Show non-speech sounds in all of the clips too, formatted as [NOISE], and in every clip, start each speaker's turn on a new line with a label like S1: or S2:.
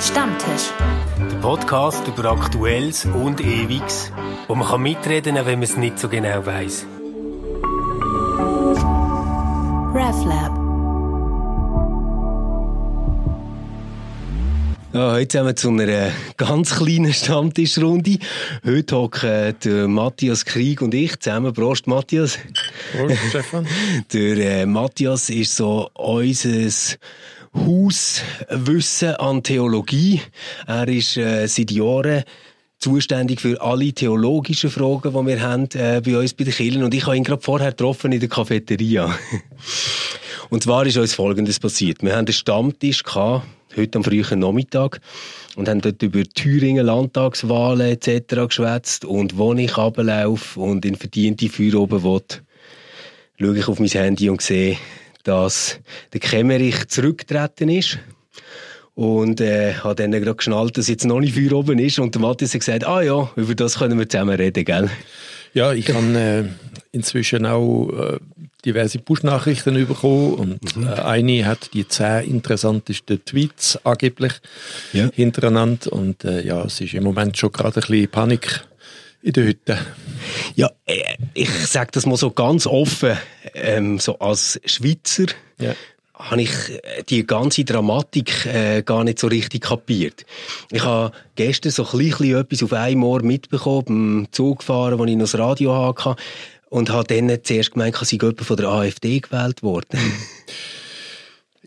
S1: Stammtisch.
S2: Der Podcast über Aktuelles und Ewiges, wo man kann mitreden kann, wenn man es nicht so genau weiß.
S1: RefLab.
S2: Ja, heute sind wir zu einer ganz kleinen Stammtischrunde. Heute hocken der Matthias Krieg und ich zusammen. Prost, Matthias.
S3: Prost, Stefan. [LAUGHS]
S2: der äh, Matthias ist so unser Hauswissen an Theologie. Er ist äh, seit Jahren zuständig für alle theologischen Fragen, die wir haben äh, bei uns bei den Kirchen. Und ich habe ihn gerade vorher getroffen in der Cafeteria. [LAUGHS] Und zwar ist uns Folgendes passiert. Wir haben einen Stammtisch gehabt, heute am frühen Nachmittag und haben dort über Thüringen Landtagswahlen etc. geschwätzt und wo ich runterlaufe und in verdiente Feuer oben will, schaue ich auf mein Handy und sehe, dass der Kemmerich zurückgetreten ist. Und äh, habe dann gerade geschnallt, dass jetzt noch nicht Feuer oben ist. Und der Matthias hat gesagt, ah ja, über das können wir zusammen reden, gell?
S3: Ja, ich habe äh, inzwischen auch äh, diverse Push-Nachrichten bekommen und mhm. äh, eine hat die zehn interessantesten Tweets angeblich ja. hintereinander und äh, ja, es ist im Moment schon gerade ein bisschen Panik in der Hütte.
S2: Ja, äh, ich sage das mal so ganz offen, ähm, so als Schweizer ja. habe ich äh, die ganze Dramatik äh, gar nicht so richtig kapiert. Ich habe gestern so ein bisschen etwas auf einem Ohr mitbekommen, beim Zugfahren, wo ich noch das Radio hatte und habe dann zuerst gemeint, dass ich jemand von der AfD gewählt worden. [LAUGHS]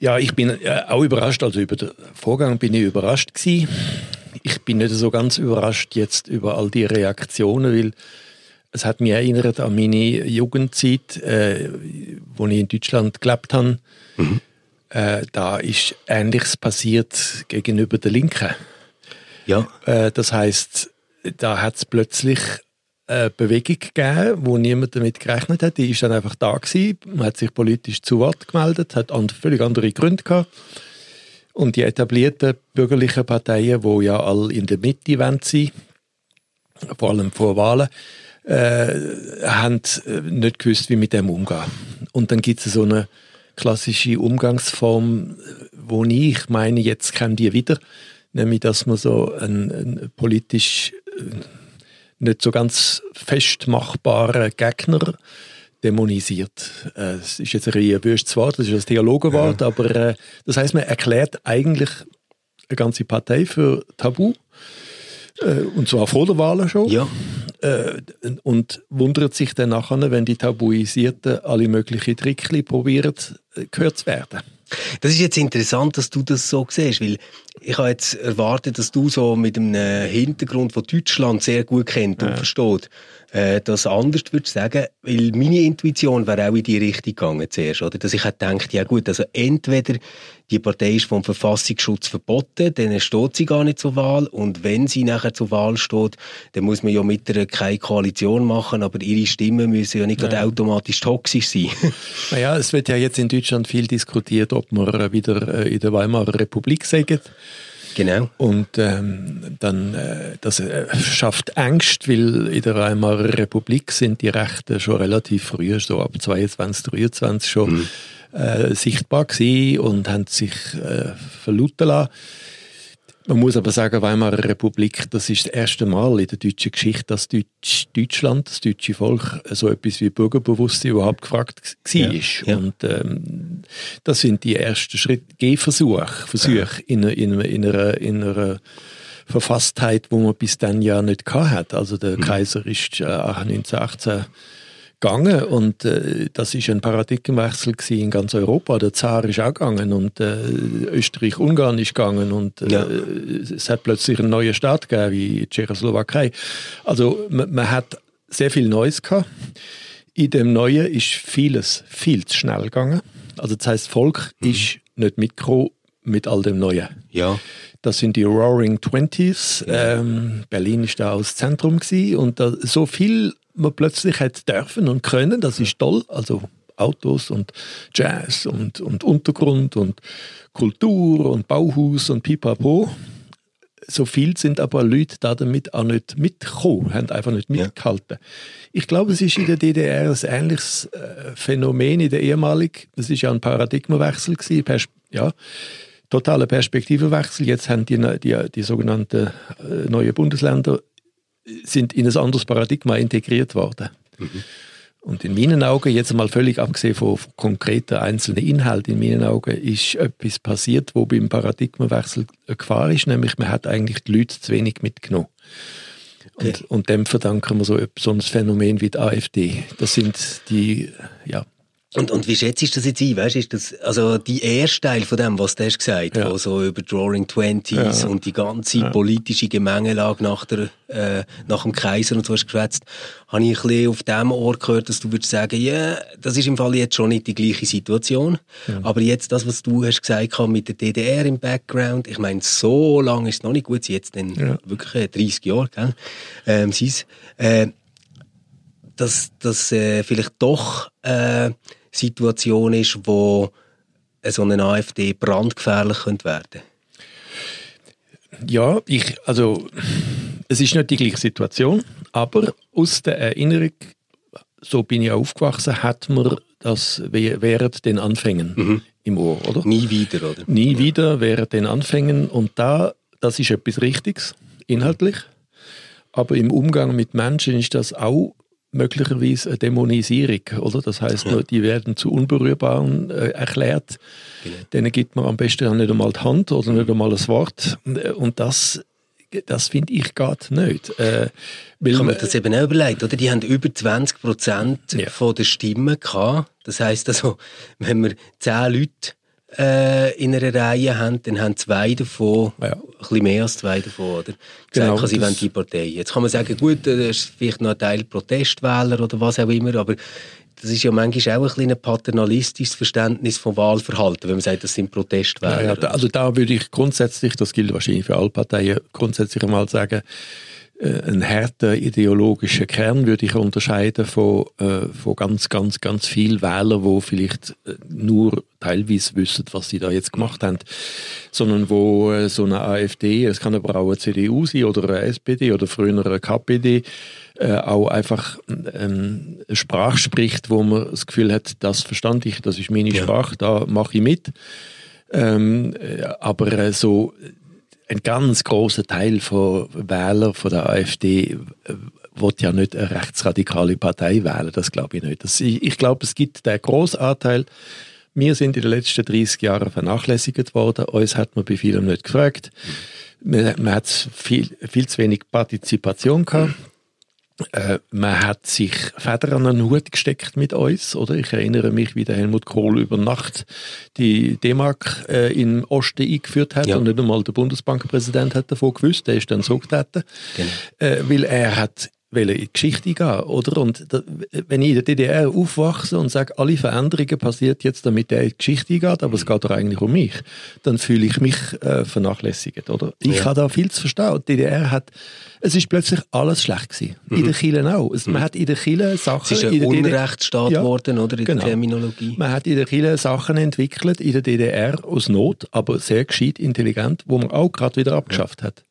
S3: Ja, ich bin äh, auch überrascht, also über den Vorgang bin ich überrascht gewesen. Ich bin nicht so ganz überrascht jetzt über all die Reaktionen, weil es hat mich erinnert an meine Jugendzeit, äh, wo ich in Deutschland gelebt habe. Mhm. Äh, da ist Ähnliches passiert gegenüber der Linken.
S2: Ja.
S3: Äh, das heißt, da hat es plötzlich eine Bewegung gegeben, wo niemand damit gerechnet hat. Die ist dann einfach da gewesen. Man hat sich politisch zu Wort gemeldet, hat völlig andere Gründe gehabt. Und die etablierten bürgerlichen Parteien, wo ja all in der Mitte sein vor allem vor Wahlen, äh, haben äh, nicht gewusst, wie mit dem umgehen. Und dann gibt es so eine klassische Umgangsform, wo ich meine, jetzt kommen die wieder, nämlich dass man so ein, ein politisch äh, nicht so ganz festmachbare Gegner dämonisiert. Äh, es ist jetzt ein böses Wort, das ist ein Theologenwort, ja. aber äh, das heißt, man erklärt eigentlich eine ganze Partei für tabu. Äh, und zwar vor der Wahl schon.
S2: Ja.
S3: Und wundert sich dann nachher, wenn die Tabuisierten alle möglichen Tricks probieren, gehört zu werden.
S2: Das ist jetzt interessant, dass du das so siehst, weil ich habe jetzt erwartet, dass du so mit einem Hintergrund von Deutschland sehr gut kennt und ja. versteht, äh, das anders würde sagen, weil meine Intuition wäre auch in die Richtung gegangen zuerst, oder? Dass ich hätte gedacht, ja gut, also entweder die Partei ist vom Verfassungsschutz verboten, dann steht sie gar nicht zur Wahl und wenn sie nachher zur Wahl steht, dann muss man ja mit ihr keine Koalition machen, aber ihre Stimmen müssen ja nicht ja. automatisch toxisch sein. [LAUGHS]
S3: naja, es wird ja jetzt in Deutschland viel diskutiert, ob man wieder äh, in der Weimarer Republik sagt.
S2: Genau.
S3: Und ähm, dann, äh, das äh, schafft Angst, weil in der Weimarer Republik sind die Rechte schon relativ früh, so ab 22, 23 schon mhm. äh, sichtbar gewesen und haben sich äh, verluten lassen. Man muss aber sagen, Weimarer Republik, das ist das erste Mal in der deutschen Geschichte, dass Deutsch, Deutschland, das deutsche Volk, so etwas wie Bürgerbewusstsein überhaupt gefragt war. Ja, ja. Und ähm, das sind die ersten Schritte, Gehversuche, Versuche ja. in, in, in, einer, in einer Verfasstheit, wo man bis dann ja nicht gehabt hat. Also der mhm. Kaiser ist äh, 1918 gegangen und äh, das ist ein Paradigmenwechsel in ganz Europa. Der Zar ist auch gegangen und äh, Österreich-Ungarn ist gegangen und äh, ja. es hat plötzlich einen neuen Staat gegeben wie Tschechoslowakei. Also man, man, hat sehr viel Neues gehabt. In dem Neuen ist vieles viel zu schnell gegangen. Also das heißt, Volk mhm. ist nicht mitgekommen mit all dem Neuen.
S2: Ja.
S3: Das sind die Roaring Twenties. Ja. Ähm, Berlin ist da als Zentrum gewesen und da so viel man plötzlich hat dürfen und können, das ist toll. Also Autos und Jazz und, und Untergrund und Kultur und Bauhaus und Pipapo. So viel sind aber Leute da damit auch nicht mitgekommen, haben einfach nicht mitgehalten. Ja. Ich glaube, es ist in der DDR ein ähnliches äh, Phänomen in der ehemaligen, das ist ja ein Paradigmenwechsel gewesen, ja, totaler Perspektivenwechsel. Jetzt haben die, die, die sogenannten äh, neuen Bundesländer sind in ein anderes Paradigma integriert worden. Mhm. Und in meinen Augen, jetzt mal völlig abgesehen von, konkreten einzelnen Inhalten, in meinen Augen ist etwas passiert, wo beim Paradigmenwechsel eine Gefahr ist, nämlich man hat eigentlich die Leute zu wenig mitgenommen. Und, okay. und dem verdanken wir so, so ein Phänomen wie die AfD. Das sind die, ja,
S2: und, und wie schätzt du das jetzt ein? Weißt, ist das, also die erste Teil von dem, was du hast gesagt, ja. wo so über Drawing Twenties ja. und die ganze ja. politische Gemengelage nach, der, äh, nach dem Kaiser und so hast geschwätzt, habe ich ein bisschen auf dem Ohr gehört, dass du würdest sagen, ja, yeah, das ist im Fall jetzt schon nicht die gleiche Situation. Aber jetzt das, was du hast gesagt mit der DDR im Background, ich meine, so lange ist es noch nicht gut, jetzt dann wirklich 30 Jahre, gell? Ähm, äh, dass das äh, vielleicht doch äh, Situation ist, wo so eine AfD brandgefährlich könnte werden
S3: Ja, ich, also es ist nicht die gleiche Situation, aber aus der Erinnerung, so bin ich aufgewachsen, hat man das während den Anfängen mhm. im Ohr, oder?
S2: Nie wieder, oder?
S3: Nie wieder während den Anfängen und da, das ist etwas Richtiges, inhaltlich, aber im Umgang mit Menschen ist das auch möglicherweise eine Dämonisierung, oder? Das heißt, ja. die werden zu Unberührbaren äh, erklärt. Genau. Denen gibt man am besten auch nicht einmal die Hand oder nicht einmal ein Wort. Und das, das finde ich geht nicht. Äh,
S2: ich habe mir das eben auch überlegt, oder? Die haben über 20 Prozent ja. von der Stimmen gehabt. Das heißt also, wenn wir zehn Leute äh, in einer Reihe haben, dann haben zwei davon, ja. ein bisschen mehr als zwei davon, oder? Gesagt, genau, sie wollen die Partei. Jetzt kann man sagen, gut, das ist vielleicht noch ein Teil Protestwähler oder was auch immer, aber das ist ja manchmal auch ein, bisschen ein paternalistisches Verständnis vom Wahlverhalten, wenn man sagt, das sind Protestwähler.
S3: Ja, ja, also da würde ich grundsätzlich, das gilt wahrscheinlich für alle Parteien, grundsätzlich einmal sagen, äh, ein härter ideologischer Kern würde ich unterscheiden von, äh, von ganz, ganz, ganz viel Wählern, wo vielleicht äh, nur teilweise wissen, was sie da jetzt gemacht haben, sondern wo äh, so eine AfD, es kann aber auch eine CDU sein oder eine SPD oder früher eine KPD, äh, auch einfach ähm, eine Sprache spricht, wo man das Gefühl hat, das verstand ich, das ist meine ja. Sprache, da mache ich mit. Ähm, äh, aber äh, so ein ganz großer Teil von Wählern von der AfD äh, wird ja nicht eine rechtsradikale Partei wählen, das glaube ich nicht. Das, ich, ich glaube, es gibt den grossen Anteil, wir sind in den letzten 30 Jahren vernachlässigt worden, uns hat man bei vielen nicht gefragt. Man, man hat viel, viel zu wenig Partizipation gehabt. Äh, man hat sich Federn an den Hut gesteckt mit uns, oder? Ich erinnere mich, wie der Helmut Kohl über Nacht die D-Mark äh, im Osten eingeführt hat ja. und nicht einmal der Bundesbankpräsident hat davon gewusst. Der ist dann so getreten, genau. äh, weil er hat in die Geschichte gehen, oder? Und da, wenn ich in der DDR aufwachse und sage, alle Veränderungen passieren jetzt, damit er in die Geschichte geht, aber es geht doch eigentlich um mich, dann fühle ich mich äh, vernachlässigt, oder? Ich ja. habe da viel zu verstehen. Die DDR hat, es ist plötzlich alles schlecht gewesen. Mhm. In der Kirche auch. Es, mhm. Man hat in der Kirche Sachen...
S2: Es ist ein Unrechtsstaat geworden, ja, oder? In genau. der Terminologie.
S3: Man hat in der Kirche Sachen entwickelt, in der DDR aus Not, aber sehr gescheit, intelligent, wo man auch gerade wieder abgeschafft hat.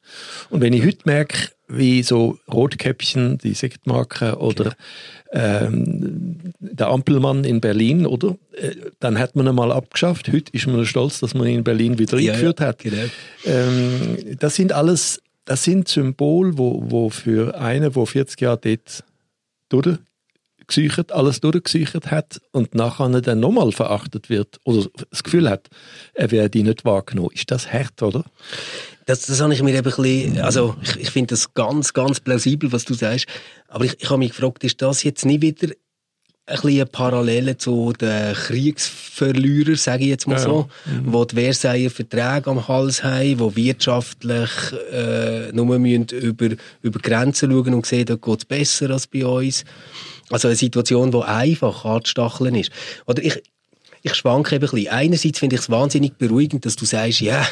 S3: Und wenn ich heute merke, wie so Rotkäppchen, die Sektmarke oder ähm, der Ampelmann in Berlin, oder? Äh, dann hat man ihn mal abgeschafft. Heute ist man stolz, dass man ihn in Berlin wieder ja, eingeführt hat. Genau. Ähm, das sind alles, das sind Symbole, wo, wo für einen, der 40 Jahre dort durchgesichert, alles durchgesichert hat und nachher dann nochmal verachtet wird oder das Gefühl hat, er werde nicht wahrgenommen. Ist das hart, oder?
S2: Das, das habe ich mir eben ein bisschen, also ich, ich finde das ganz, ganz plausibel, was du sagst. Aber ich, ich habe mich gefragt, ist das jetzt nicht wieder ein bisschen eine Parallele zu den Kriegsverlierern, sage ich jetzt mal ja, so, ja. Mhm. wo die Versailler Verträge am Hals haben, die wirtschaftlich äh, nur müssen über, über Grenzen schauen und sehen, da geht es besser als bei uns. Also eine Situation, die einfach anzustacheln ist. Oder ich, ich schwanke eben ein bisschen. Einerseits finde ich es wahnsinnig beruhigend, dass du sagst, ja,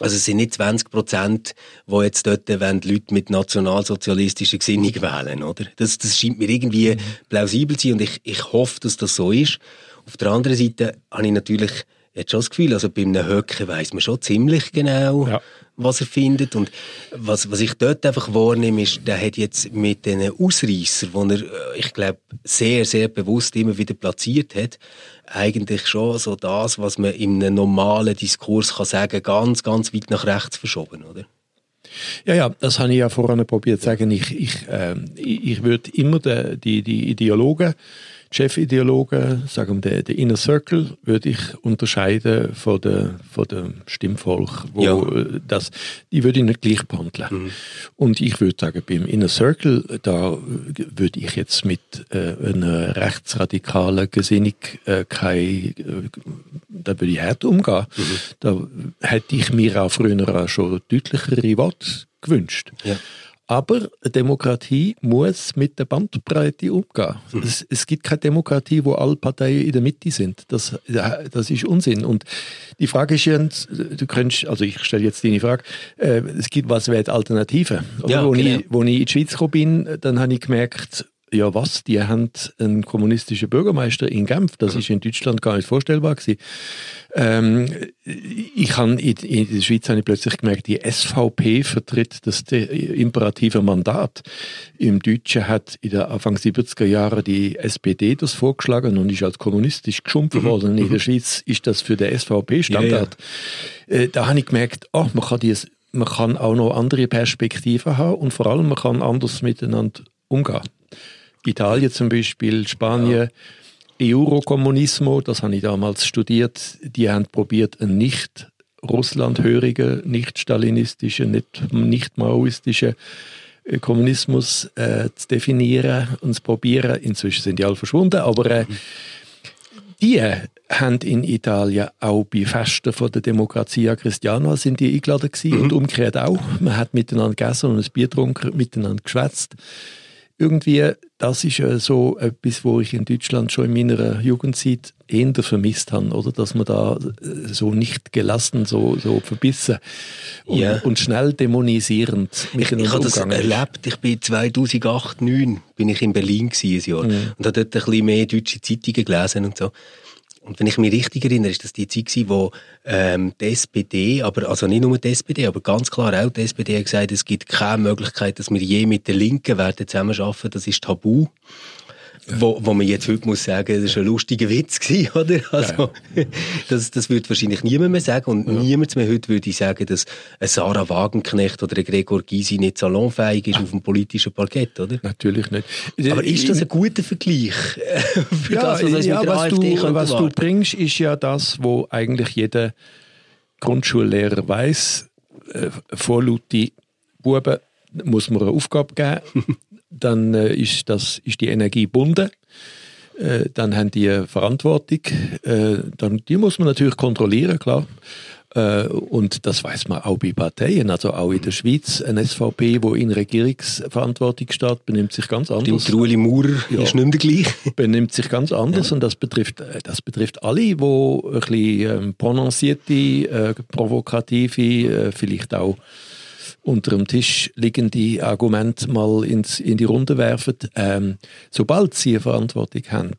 S2: also es sind nicht 20 Prozent, die jetzt dort die Leute mit nationalsozialistischer Gesinnung wählen, oder? Das, das scheint mir irgendwie mhm. plausibel zu sein und ich, ich hoffe, dass das so ist. Auf der anderen Seite habe ich natürlich hat schon das Gefühl, also bei einem Höcke weiss man schon ziemlich genau,
S3: Ja.
S2: was er findet. Und was, was ich dort einfach wahrnehme, ist, der hat jetzt mit diesen Ausreißer, die er, äh, ich glaube, sehr, sehr bewusst immer wieder platziert hat, eigentlich schon so das, was man in einem normalen Diskurs kann sagen, ganz, ganz weit nach rechts verschoben, oder?
S3: Ja, ja, das habe ich ja vorhin probiert zu sagen. Ich, ich, ähm, ich, würde immer die, die Ideologen, Chefideologen, sagen wir, den, den Inner Circle, würde ich unterscheiden von dem von der Stimmvolk. Wo
S2: Ja.
S3: das, die würde ich nicht gleich behandeln. Und ich würde sagen, beim Inner Circle, da würde ich jetzt mit äh, einer rechtsradikalen Gesinnung äh, kein, äh, da würde ich hart umgehen. Da hätte ich mir auch früher auch schon deutlichere Worte gewünscht.
S2: Ja.
S3: Aber Demokratie muss mit der Bandbreite umgehen. Es, es gibt keine Demokratie, wo alle Parteien in der Mitte sind. Das, das ist Unsinn. Und die Frage ist, Jens, du könntest, also ich stelle jetzt deine Frage, äh, es gibt, was wäre die Alternative?
S2: Ja,
S3: wo,
S2: genau.
S3: ich, wo ich in die Schweiz gekommen bin, dann habe ich gemerkt, ja was, die haben einen kommunistischen Bürgermeister in Genf, das ist in Deutschland gar nicht vorstellbar gewesen. Ähm, ich habe in, in der Schweiz habe ich plötzlich gemerkt, die SVP vertritt das imperative Mandat. Im Deutschen hat in den Anfang 70er Jahre die SPD das vorgeschlagen und ist als kommunistisch geschumpft worden. In der Schweiz ist das für den SVP Standard. Äh, da habe ich gemerkt, oh, man kann dies, man kann auch noch andere Perspektiven haben und vor allem man kann anders miteinander umgehen. Italien zum Beispiel, Spanien, Eurokommunismo, das habe ich damals studiert, die haben probiert, einen nicht russlandhörigen, nicht stalinistischen, nicht, nicht maoistischen äh, Kommunismus äh, zu definieren und zu probieren. Inzwischen sind die alle verschwunden, aber äh, die haben in Italien auch bei Festen von der Democrazia Cristiana sind die eingeladen gewesen und umgekehrt auch. Man hat miteinander gegessen und ein Bier getrunken, miteinander geschwätzt. Irgendwie, das ist äh, so etwas, wo ich in Deutschland schon in meiner Jugendzeit eher vermisst habe, oder? Dass man da äh, so nicht gelassen, so, so verbissen und,
S2: Ja.
S3: und schnell dämonisierend
S2: Ich,
S3: miteinander
S2: ich habe das erlebt. Ich bin 2008, 2009 bin ich in Berlin gewesen, ein Jahr
S3: Mhm.
S2: und habe dort ein bisschen mehr deutsche Zeitungen gelesen und so. Und wenn ich mich richtig erinnere, ist das die Zeit wo ähm, die SPD, aber also nicht nur die SPD, aber ganz klar auch die SPD hat gesagt, es gibt keine Möglichkeit, dass wir je mit der Linken werden zusammenarbeiten. Das ist tabu. Wo, wo man jetzt heute muss sagen, das war ein lustiger Witz gewesen, [LAUGHS] oder? Also, das, das würde wahrscheinlich niemand mehr sagen und niemand mehr heute würde sagen, dass ein Sarah Wagenknecht oder ein Gregor Gysi nicht salonfähig ist auf dem politischen Parkett, oder?
S3: Natürlich nicht.
S2: Aber ist das ein guter Vergleich äh, für
S3: ja,
S2: das, was
S3: ja, was du, was du bringst, ist ja das, wo eigentlich jeder Grundschullehrer weiß. Äh, vorlaute Buben muss man eine Aufgabe geben, [LAUGHS] dann äh, ist, das, ist die Energie gebunden. Äh, dann haben die eine Verantwortung. Äh, dann, die muss man natürlich kontrollieren, klar. Äh, und das weiß man auch bei Parteien. Also auch in der Schweiz, ein SVP, wo in Regierungsverantwortung steht, benimmt sich ganz anders
S2: Stimmt, Ueli Maurer
S3: Ja.
S2: ist nicht mehr der gleiche. [LAUGHS]
S3: benimmt sich ganz anders und das betrifft, äh, das betrifft alle, die ein bisschen ähm, prononcierte, äh, provokative, äh, vielleicht auch unter dem Tisch liegende Argumente mal ins, in die Runde werfen. Ähm, sobald sie eine Verantwortung haben,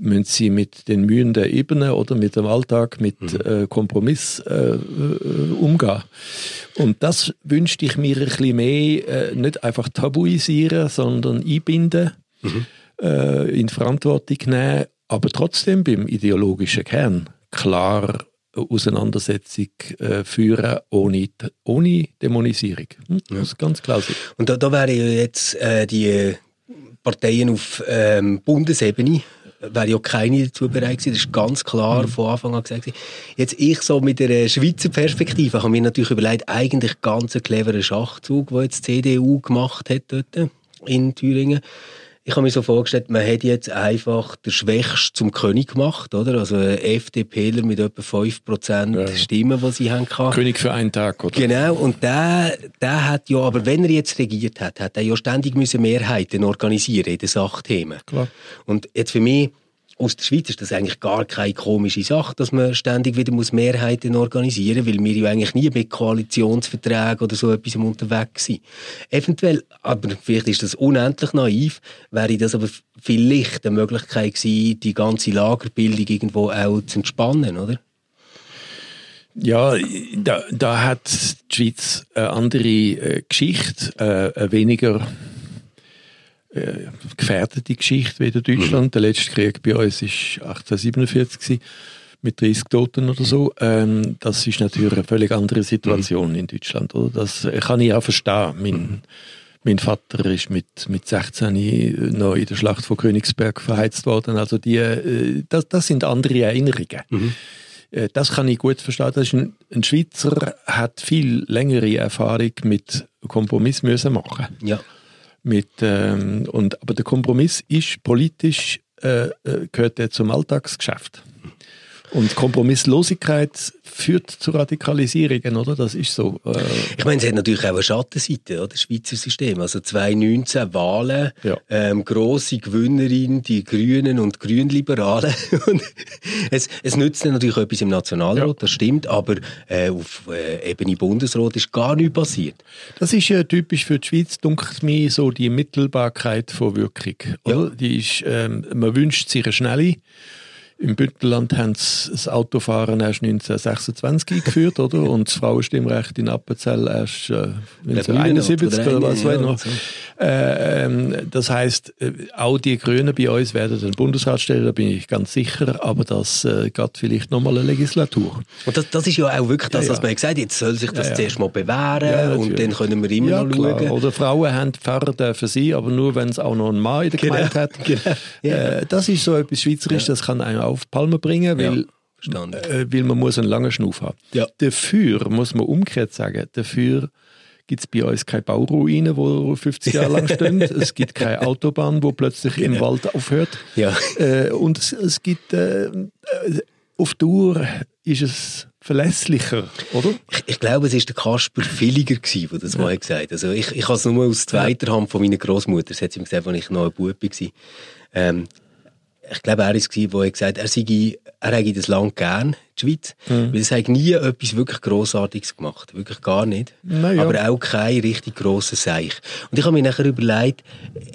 S3: müssen sie mit den Mühen der Ebene oder mit dem Alltag, mit äh, Kompromiss äh, äh, umgehen. Und das wünschte ich mir ein bisschen mehr, äh, nicht einfach tabuisieren, sondern einbinden, äh, in Verantwortung nehmen, aber trotzdem beim ideologischen Kern klar Auseinandersetzung äh, führen, ohne, ohne Dämonisierung. Hm? Das ist ganz klar.
S2: Und da, da wären ja jetzt äh, die Parteien auf ähm, Bundesebene wäre ja keine dazu bereit gewesen. Das ist ganz klar
S3: Mhm.
S2: von Anfang an gesagt. Jetzt ich so mit der Schweizer Perspektive habe mir natürlich überlegt, eigentlich ganz ein cleverer Schachzug, den jetzt die CDU gemacht hat dort in Thüringen. Ich habe mir so vorgestellt, man hätte jetzt einfach den Schwächsten zum König gemacht, oder? Also ein FDPler mit etwa 5%
S3: Ja.
S2: Stimmen, die sie haben.
S3: König für einen Tag, oder?
S2: Genau, und der, der hat ja, aber wenn er jetzt regiert hat, hat er ja ständig müssen Mehrheiten organisieren in den Sachthemen.
S3: Klar.
S2: Und jetzt für mich, aus der Schweiz ist das eigentlich gar keine komische Sache, dass man ständig wieder muss Mehrheiten organisieren muss, weil wir ja eigentlich nie mit Koalitionsverträgen oder so etwas unterwegs sind. Eventuell, aber vielleicht ist das unendlich naiv, wäre das aber vielleicht eine Möglichkeit gewesen, die ganze Lagerbildung irgendwo auch zu entspannen, oder?
S3: Ja, da, da hat die Schweiz eine andere äh, Geschichte, äh, weniger äh, gefährdete Geschichte wie in Deutschland. Mhm. Der letzte Krieg bei uns war 1847 gewesen, mit 30 Toten oder so. Ähm, das ist natürlich eine völlig andere Situation mhm. in Deutschland. Oder? Das kann ich auch verstehen. Mein, mhm. mein Vater ist mit, mit 16 noch in der Schlacht von Königsberg verheizt worden. Also die, äh, das, das sind andere Erinnerungen. Mhm. Äh, das kann ich gut verstehen. Das ist ein, ein Schweizer hat viel längere Erfahrung mit Kompromiss müssen machen.
S2: Ja.
S3: Mit, ähm, und, aber der Kompromiss ist politisch, äh, äh gehört er zum Alltagsgeschäft. Und Kompromisslosigkeit führt zu Radikalisierungen, oder? Das ist so.
S2: Äh ich meine, es hat natürlich auch eine Schattenseite, oder? das Schweizer System. Also 2019 Wahlen, ja. ähm, grosse Gewinnerin, die Grünen und Grünliberalen. [LAUGHS] es, es nützt natürlich etwas im Nationalrat, ja. das stimmt, aber äh, auf äh, Ebene Bundesrat ist gar nichts passiert.
S3: Das ist ja typisch für die Schweiz, dunkelt mir so die Mittelbarkeit von Wirkung. Ja. Die ist, ähm, man wünscht sich eine schnelle im Bündnerland haben sie das Autofahren erst 1926 eingeführt, oder? Und das Frauenstimmrecht in Appenzell erst äh, 1971 oder was weiß noch. Äh, ähm, das heißt, äh, auch die Grünen bei uns werden den Bundesrat stellen, da bin ich ganz sicher, aber das äh, geht vielleicht nochmal eine Legislatur.
S2: Und das, das ist ja auch wirklich das, ja, was man gesagt hat, jetzt soll sich das ja, ja. zuerst mal bewähren und dann können wir immer noch klar. schauen.
S3: Oder Frauen haben Pfarrer dürfen sein, aber nur, wenn es auch noch einen Mann in der genau. Gemeinde hat. [LAUGHS] Genau. Äh, das ist so etwas Schweizerisches, das kann einem auf Palme bringen, weil, ja, äh, weil man muss einen langen Schnuff haben.
S2: Ja.
S3: Dafür muss man umgekehrt sagen, dafür gibt es bei uns keine Bauruinen, die 50 Jahre lang [LAUGHS] stehen. es gibt keine Autobahn, wo plötzlich genau. im Wald aufhört.
S2: Ja.
S3: Äh, und es, es gibt äh, äh auf Dauer ist es verlässlicher, oder?
S2: Ich, ich glaube, es war der Kasper Villiger, der das ja. mal gesagt hat. Also ich, ich habe es nur aus zweiter Hand von meiner Großmutter, das hat sie mir gesagt, als ich noch ein Bub war. Ähm, ich glaube, er war es, der gesagt hat, er, sei, er hätte das Land gern, die Schweiz, mhm. weil es hat nie etwas wirklich Grossartiges gemacht. Wirklich gar nicht.
S3: Ja.
S2: Aber auch kein richtig grosser Seich. Und ich habe mir nachher überlegt,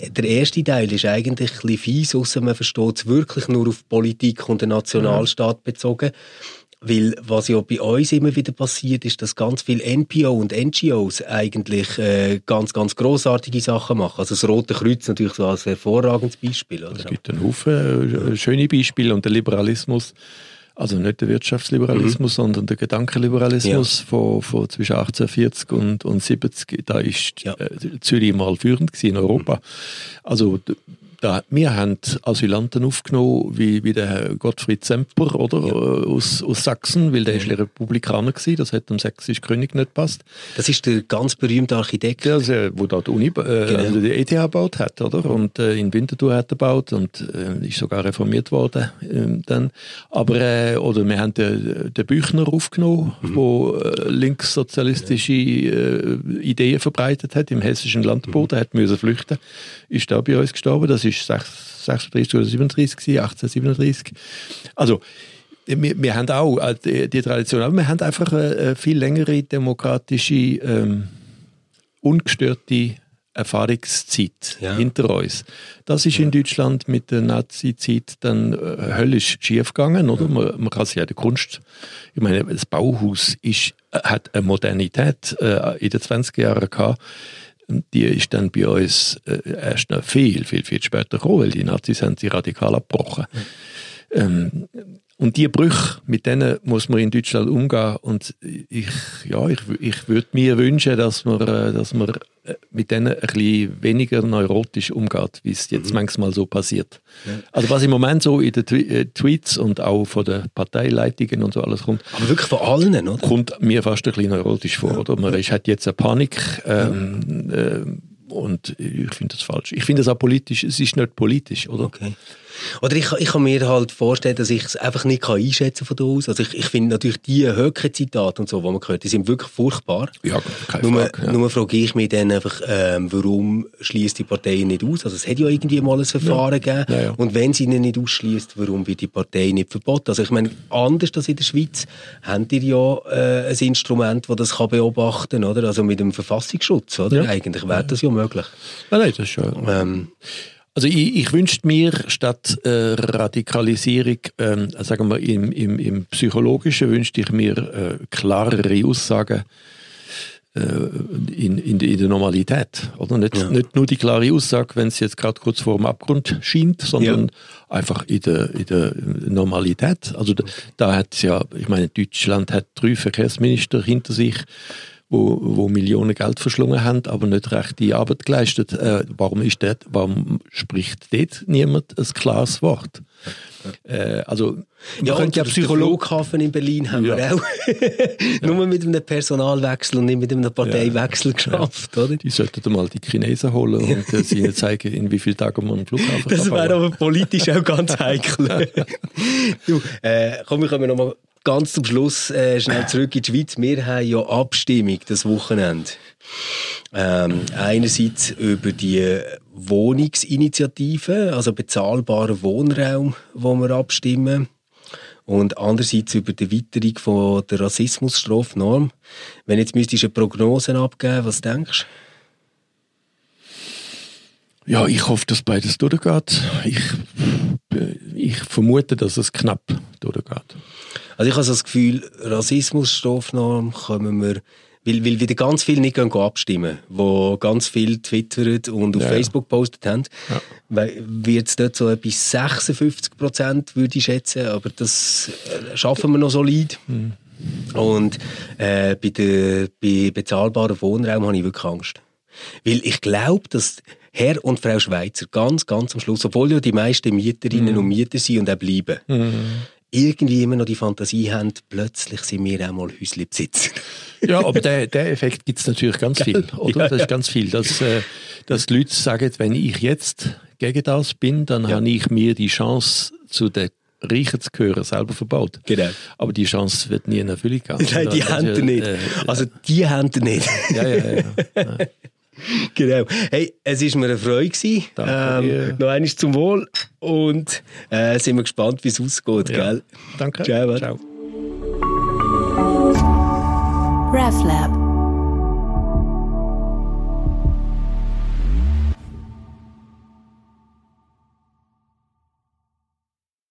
S2: der erste Teil ist eigentlich ein bisschen fies, ausser man versteht es wirklich nur auf Politik und den Nationalstaat mhm. bezogen. Weil was ja bei uns immer wieder passiert, ist, dass ganz viele NPO und NGOs eigentlich äh, ganz, ganz großartige Sachen machen. Also das Rote Kreuz natürlich so als hervorragendes Beispiel. Oder?
S3: Es gibt einen Haufen äh, schöne Beispiele und der Liberalismus, also nicht der Wirtschaftsliberalismus, mhm. sondern der Gedankenliberalismus ja. von, von zwischen 1840 und, und 70, da ist ja. äh, Zürich mal führend in Europa. Mhm. Also da, wir haben Asylanten aufgenommen, wie, wie der Herr Gottfried Semper, oder? Ja. Aus, aus Sachsen, weil der ja. ist Republikaner gewesen, das hat dem sächsischen König nicht passt.
S2: Das ist der ganz berühmte Architekt.
S3: Ja, also, wo da die Uni, äh, genau. also die ETH gebaut hat, oder? Und äh, in Winterthur hat er gebaut und äh, ist sogar reformiert worden äh, dann. Aber, äh, oder wir haben den, den Büchner aufgenommen, mhm. wo äh, linkssozialistische äh, Ideen verbreitet hat im hessischen Landboden, mhm. hat müssen flüchten, ist da bei uns gestorben. Das ist 36 oder 37, 1837. Also, wir, wir haben auch äh, die, die, Tradition, aber wir haben einfach eine, viel längere demokratische, ähm, ungestörte Erfahrungszeit ja. hinter uns. Das ist ja. in Deutschland mit der Nazi-Zeit dann äh, höllisch schiefgegangen, oder? Ja. Man, man, kann sich ja die Kunst, ich meine, das Bauhaus ist, hat eine Modernität äh, in den 20er Jahren gehabt, die ist dann bei uns äh, erst noch viel, viel, viel später gekommen, weil die Nazis haben sie radikal abgebrochen. Mhm. Ähm, und die Brüche, mit denen muss man in Deutschland umgehen. Und ich, ja, ich, ich würde mir wünschen, dass man, äh, dass man äh, mit denen ein bisschen weniger neurotisch umgeht, wie es jetzt mhm. manchmal so passiert. Ja. Also was im Moment so in den äh, Tweets und auch von den Parteileitungen und so alles kommt.
S2: Aber wirklich von allen, oder?
S3: Kommt mir fast ein bisschen neurotisch vor, ja. oder? Man ist, hat jetzt eine Panik. Ähm, ja. äh, und ich finde das falsch. Ich finde das auch politisch, es ist nicht politisch, oder?
S2: Okay. Oder ich, ich kann mir halt vorstellen, dass ich es einfach nicht kann einschätzen von da aus. Also ich, ich finde natürlich die Höcke-Zitate und so, die man gehört, die sind wirklich furchtbar.
S3: Ja,
S2: keine nur, Frage. Ja. Nur frage ich mich dann einfach, ähm, warum schließt die Partei nicht aus? Also es hat ja irgendwie mal ein Verfahren ja. gegeben. Ja, ja. Und wenn sie ihn nicht ausschließt, warum wird die Partei nicht verboten? Also ich meine, anders als in der Schweiz, habt ihr ja äh, ein Instrument, das das kann beobachten kann, oder? Also mit dem Verfassungsschutz, oder? Eigentlich wäre das ja möglich.
S3: Ja, nein, das ist schon. Ähm, Also ich, ich wünschte mir statt äh, Radikalisierung, ähm, sagen wir im, im, im Psychologischen, wünschte ich mir äh, klarere Aussagen äh, in, in, in, der Normalität. Oder? Nicht, ja. nicht nur die klare Aussage, wenn es jetzt gerade kurz vor dem Abgrund scheint, sondern ja. einfach in der, in der Normalität. Also da, da hat es ja, ich meine, Deutschland hat drei Verkehrsminister hinter sich, wo, wo Millionen Geld verschlungen haben, aber nicht recht die Arbeit geleistet. Äh, warum, ist das, warum spricht dort niemand ein klares Wort? Äh, also,
S2: ja, und der Psychologhafen in Berlin haben ja. wir auch [LAUGHS] nur mit einem Personalwechsel und nicht mit einem Parteiwechsel geschafft, oder?
S3: Die sollten mal die Chinesen holen und äh, ihnen zeigen, in wie vielen Tagen man einen Flughafen
S2: Das wäre aber politisch auch ganz heikel. [LAUGHS] du, äh, komm, wir kommen nochmal ganz zum Schluss äh, schnell zurück in die Schweiz. Wir haben ja Abstimmung das Wochenende. Ähm, einerseits über die Wohnungsinitiative, also bezahlbaren Wohnraum, wo wir abstimmen. Und andererseits über die Erweiterung von der Rassismusstrafnorm. Wenn jetzt müsstest du eine Prognose abgeben, was denkst
S3: du? Ja, ich hoffe, dass beides durchgeht. Ich, ich vermute, dass es knapp durchgeht.
S2: Also ich habe so das Gefühl, Rassismusstrafnorm kommen wir weil, weil wieder ganz viele nicht gehen abstimmen, wo ganz viel twittert und auf ja, Facebook postet haben, ja. wird es dort so etwas 56 Prozent, würde ich schätzen, aber das äh, schaffen wir noch solid. Mhm. Und äh, bei, der, bei bezahlbarem Wohnraum habe ich wirklich Angst. Weil ich glaube, dass Herr und Frau Schweizer ganz, ganz am Schluss, obwohl ja die meisten Mieterinnen mhm. und Mieter sind und auch bleiben, mhm irgendwie immer noch die Fantasie haben, plötzlich sind wir auch mal Häuslebesitzer.
S3: ja, aber der, der Effekt gibt es natürlich ganz viel, oder? Ja, das ist ganz viel, dass, äh, dass die Leute sagen, wenn ich jetzt gegen das bin, dann ja. habe ich mir die Chance zu der Reichen zu gehören, selber verbaut.
S2: Genau.
S3: Aber die Chance wird nie in Erfüllung
S2: gehen. [LAUGHS] Nein, die haben sie nicht. Äh, also die haben nicht. ja, ja, ja. [LAUGHS] [LAUGHS] genau. Hey, es war mir eine Freude. Gewesen. Danke ähm, noch einmal zum Wohl und äh, sind wir gespannt, wie es ausgeht. Ja. Gell?
S3: Danke.
S2: Ciao. Ciao. RefLab